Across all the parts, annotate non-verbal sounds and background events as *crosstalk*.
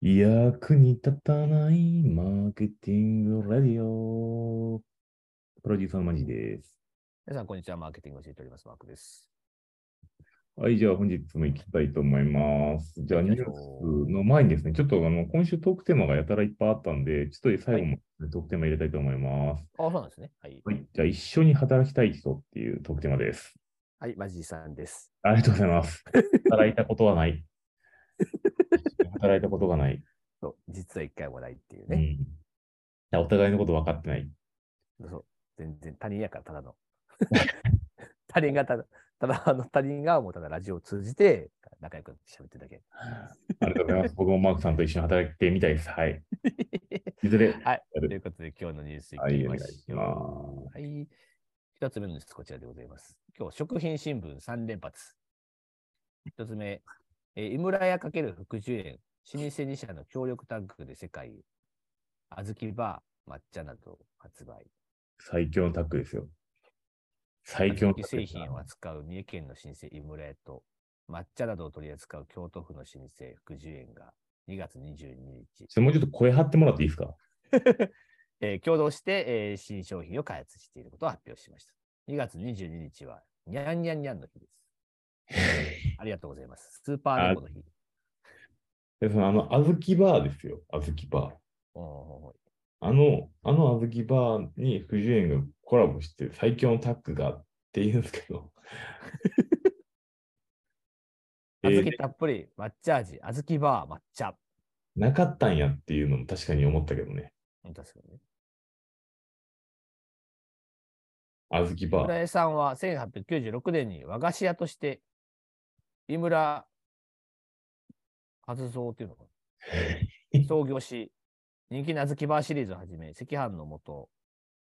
役に立たないマーケティングラディオ。プロデューサーのマジです。皆さん、こんにちは。マーケティングを教えております。マークです。はい、じゃあ本日も行きたいと思います。じゃあニュースの前にですね、ちょっとあの今週トークテーマがやたらいっぱいあったんで、ちょっと最後もトークテーマ入れたいと思います。あ、そうなんですね。はい。はい、じゃあ一緒に働きたい人っていうトークテーマです。はい、マジさんです。ありがとうございます。働いたことはない。*laughs* 働いたことがない。そう実は一回もないっていうね。うん。お互いのこと分かってない。そう全然他人やから、ただの。*laughs* 他人がただ、ただあの他人がもうただラジオを通じて仲良く喋ってるだけ。ありがとうございます。僕もマークさんと一緒に働いてみたいです。はい。*laughs* いずれ。はい。ということで、今日のニュースいはい、きまししょう。ます。はい。一つ目のニュース、こちらでございます。今日、食品新聞3連発。一つ目、えー井村屋×福寿園、老舗2社の協力タッグで世界へ、あずきバー、抹茶など発売。最強のタッグですよ。最強のタッグ製品を扱う三重県の老舗井村屋と、抹茶などを取り扱う京都府の老舗福寿園が2月22日、もうちょっと声張ってもらっていいですか？えー共同して、えー新商品を開発していることを発表しました。2月22日は、にゃんにゃんにゃんの日です。*laughs* ありがとうございます。スーパー猫の日。でそのあの、あずきバーですよ。あずきバー。おーあの、あのあずきバーに富士園がコラボして最強のタッグがって言うんですけど。*laughs* あえーずきたっぷり、抹茶味、あずきバー、抹茶。なかったんやっていうのも確かに思ったけどね。うん確かにね。あずきバー。村井さんは1896年に和菓子屋として、井村発蔵というのかな *laughs* 創業し、人気のあずきバーシリーズをはじめ、赤飯の素、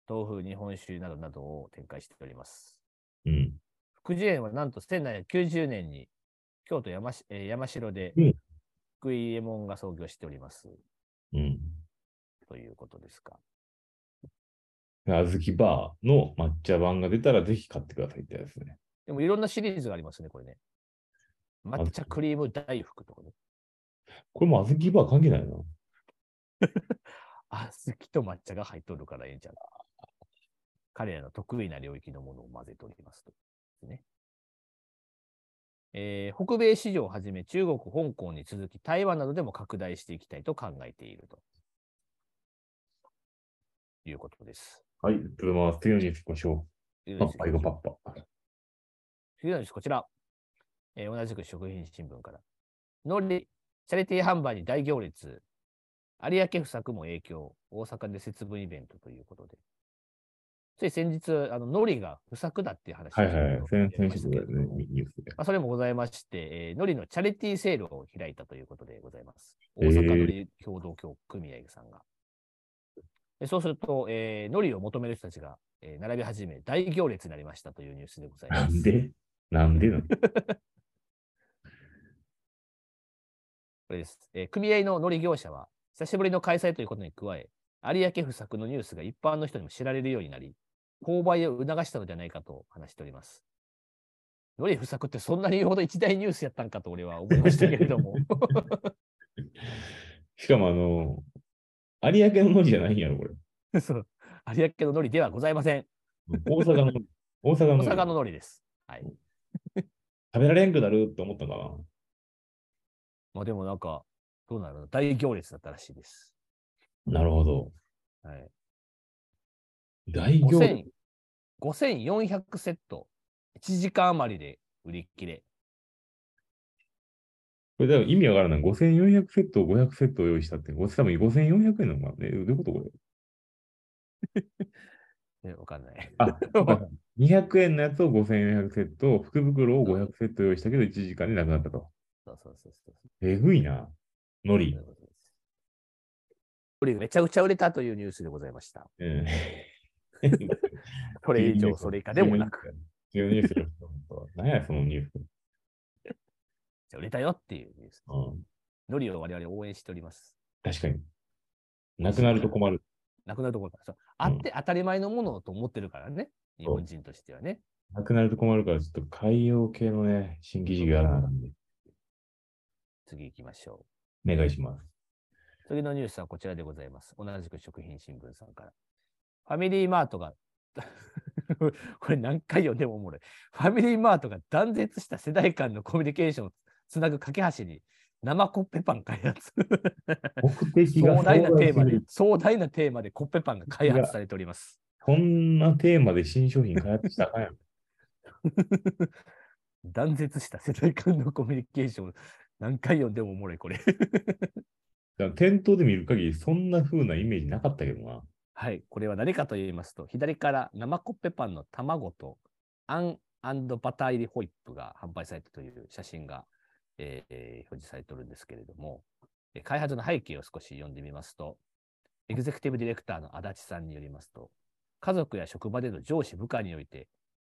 豆腐、日本酒などなどを展開しております。うん。福寿園はなんと1790年に京都山し、えー山城でうん福井右衛門が創業しております。うん。ということですか。あずきバーの抹茶版が出たらぜひ買ってくださいってやつね。でもいろんなシリーズがありますね、これね。抹茶クリーム大福。これもあずきバー関係ないな。あずきと抹茶が入っとるからええんちゃう。彼らの得意な領域のものを混ぜておりますと。ねえー北米市場をはじめ中国、香港に続き台湾などでも拡大していきたいと考えているということです。はい、ありがとうございます。次のニュース行きましょう。パッパ、行こう、パッパ。次のニュース、こちら。えー同じく食品新聞から。のり、チャリティー販売に大行列。有明不作も影響。大阪で節分イベントということで。つい先日、あの、のりが不作だっていう話をはいはいはい。先やり先ましたけれど週ぐらいねも、ニュースで。まあ、それもございまして、えー、のりのチャリティーセールを開いたということでございます。えー大阪のり協同協組合さんが。でそうすると、えー、のりを求める人たちが、えー並び始め、大行列になりましたというニュースでございます。なんで？なんでなの？*laughs* これです。えー組合の乗り業者は、久しぶりの開催ということに加え、有明不作のニュースが一般の人にも知られるようになり、購買を促したのではないかと話しております。乗り不作ってそんなに言うほど一大ニュースやったんかと俺は思いましたけれども。*laughs* しかもあの、有明の文字じゃないんやろ、これ。*laughs* そう。有明ののりではございません。大阪の、大阪の大阪ののりです。はい。食べられんくなるって思ったかな。まあでもなんか、どうなるの？大行列だったらしいです。なるほど。はい。大行列。5000 5400セット、1時間余りで売り切れ。これ意味わからない。5400セットを500セットを用意したって、多分5400円なのかなね。どういうことこれ？*laughs* ね、わかんない。あ、*laughs* そうか200円のやつを5400セット、福袋を500セット用意したけど、1時間でなくなったと。そうそうそうそう。えぐいな。のりそうい。うことです。これめちゃくちゃ売れたというニュースでございました。うん。*laughs* それ以上、それ以下でもなく、。何や、そのニュース。*laughs* じゃあ売れたよっていうニュース。うん、ノリを我々応援しております。確かに。なくなると困る。なくなるところから。そうあって当たり前のものと思ってるからね。日本人としてはね。なくなると困るから、ちょっと海洋系のね、新規事業やらなんで。次行きましょお願いします。次のニュースはこちらでございます。同じく食品新聞さんから。ファミリーマートが、*laughs* これ何回読んでもおもろい。ファミリーマートが断絶した世代間のコミュニケーションをつなぐ架け橋に生コッペパン開発。目的が壮大なテーマで壮大なテーマでコッペパンが開発されております。こんなテーマで新商品開発したかんやん。*laughs* 断絶した世代間のコミュニケーション、何回読んでもおもろい、これ。店頭で見る限り、そんな風なイメージなかったけどな。はい、これは何かと言いますと、左から生コッペパンの卵とあんバター入りホイップが販売されたという写真が、えーえー表示されておるんですけれども、えー開発の背景を少し読んでみますと、エグゼクティブディレクターの足立さんによりますと、家族や職場での上司部下において、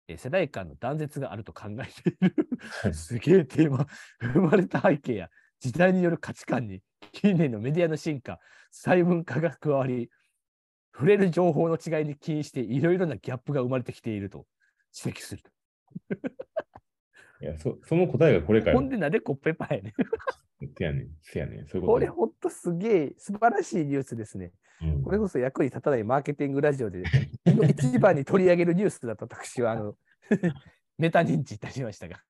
えー世代間の断絶があると考えている。すげえテーマ。*laughs* 生まれた背景や時代による価値観に近年のメディアの進化、細分化が加わり、触れる情報の違いに起因していろいろなギャップが生まれてきていると指摘する。いや、そその答えがこれかよ。ほんでなんでコッペパンやねん。せやねん、せやねん、そういうこれことほんとすげえ素晴らしいニュースですね。うんこれこそ役に立たないマーケティングラジオで一番に取り上げるニュースだと私はあの *laughs* メタ認知いたしましたが。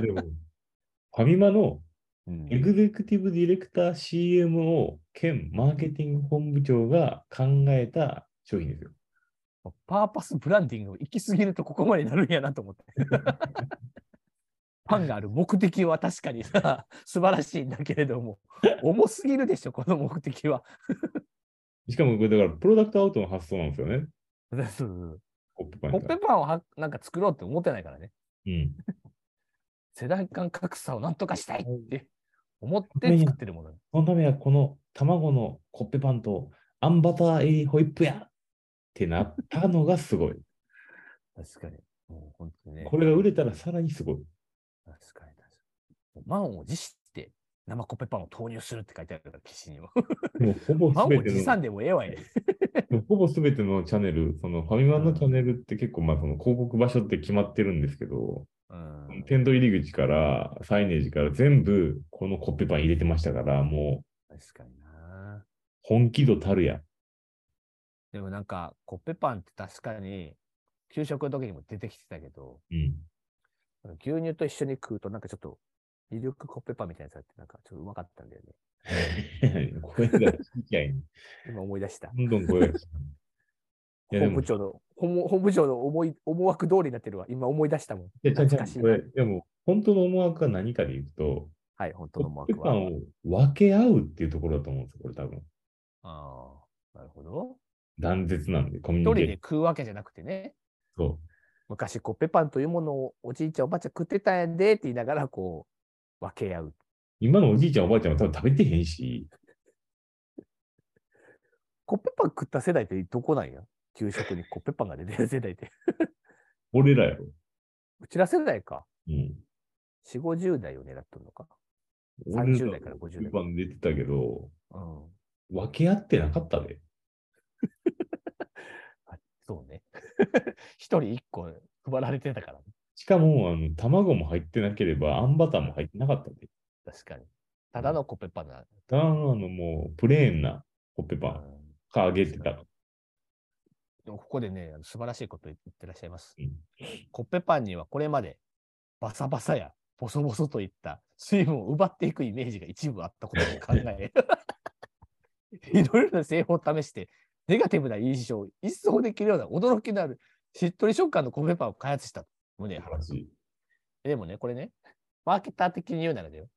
でも、ファミマのうんエグゼクティブディレクター CMO 兼マーケティング本部長が考えた商品ですよ。パーパスブランディングを行き過ぎるとここまでなるんやなと思って。*laughs* パンがある目的は確かにさ、素晴らしいんだけれども、重すぎるでしょ、この目的は。しかもこれだからプロダクトアウトの発想なんですよね。*laughs* そうコップパンコッペパンをはなんか作ろうって思ってないからね。うん。世代間格差をなんとかしたいって思って作ってるもの。そのためはこの卵のコッペパンとあんバター入りホイップやってなったのがすごい。確かに。もう本当にね。これが売れたらさらにすごい。確かに確かに。満を持して生コッペパンを投入するって書いてあるから、記事にも。でもほぼ全ての持参でもええわい。ほぼ全てのチャンネル、そのファミマのチャンネルって結構まあその広告場所って決まってるんですけど、うん。テント入り口からサイネージから全部このコッペパン入れてましたから、もう確かにな。本気度たるや。でもなんか、コッペパンって確かに、給食の時にも出てきてたけど、うん。牛乳と一緒に食うとなんかちょっと、ミルクコッペパンみたいなやつあって、なんかちょっとうまかったんだよね。*laughs* 声が。今思い出した。どんどん声が本部長の、本本部長の思い思惑通りになってるわ。今思い出したもん。かでも、本当の思惑は何かで言うと、はい、本当の思惑は。パンを分け合うっていうところだと思うんですよ、これ多分。ああ、なるほど。断絶なんで、コミュ一人でニケーション。食うわけじゃなくてね、そ昔コッペパンというものをおじいちゃんおばあちゃん食ってたんやでって言いながら、こう、分け合う。今のおじいちゃん、おばあちゃんは多分食べてへんし、コッペパン食った世代ってどこなんや？給食にコッペパンが出てる世代って。俺らやろ。うちら世代か。うん。4、50代を狙っとるのか。俺30代から50代コッペパン出てたけど、うん。分け合ってなかったで。*laughs* あそうね。*laughs* 一人一個配られてたから、ね。しかも、あの、卵も入ってなければ、あんバターも入ってなかったで。確かに。ただのコッペパンだ。ただの、あの、もう、プレーンなコッペパンうんか揚げてた。でもここでね、あの素晴らしいこと言ってらっしゃいます。うんコッペパンにはこれまでバサバサやボソボソといった水分を奪っていくイメージが一部あったことを考え、いろいろな製法を試して、ネガティブな印象を一掃できるような驚きのあるしっとり食感のコッペパンを開発したと胸を張らしいでもね、これね、マーケター的に言うならだよ。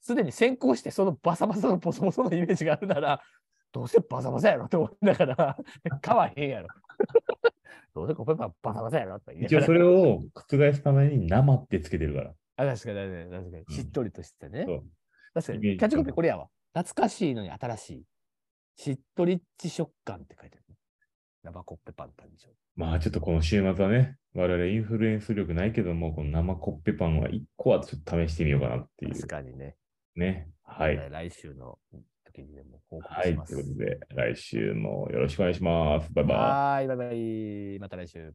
すでに先行してそのバサバサのボソボソのイメージがあるなら、どうせバサバサやろと思いながら、買わへんやろ。どうせコッペパンバサバサやろと言いながら一応それを覆すために生ってつけてるから。あ、確かに、確かに、確かに。しっとりとしてね。そう確かに。キャッチコピーこれやわ。懐かしいのに新しい。しっとりっち食感って書いてある、ね。生コッペパン誕生。まあちょっとこの週末はね、我々インフルエンス力ないけども、この生コッペパンは1個はちょっと試してみようかなっていう確かにね。ね。はい。えー来週の時にでも報告はい。します。ということで、来週もよろしくお願いします。バイバイ。はーい、バイバイ。また来週。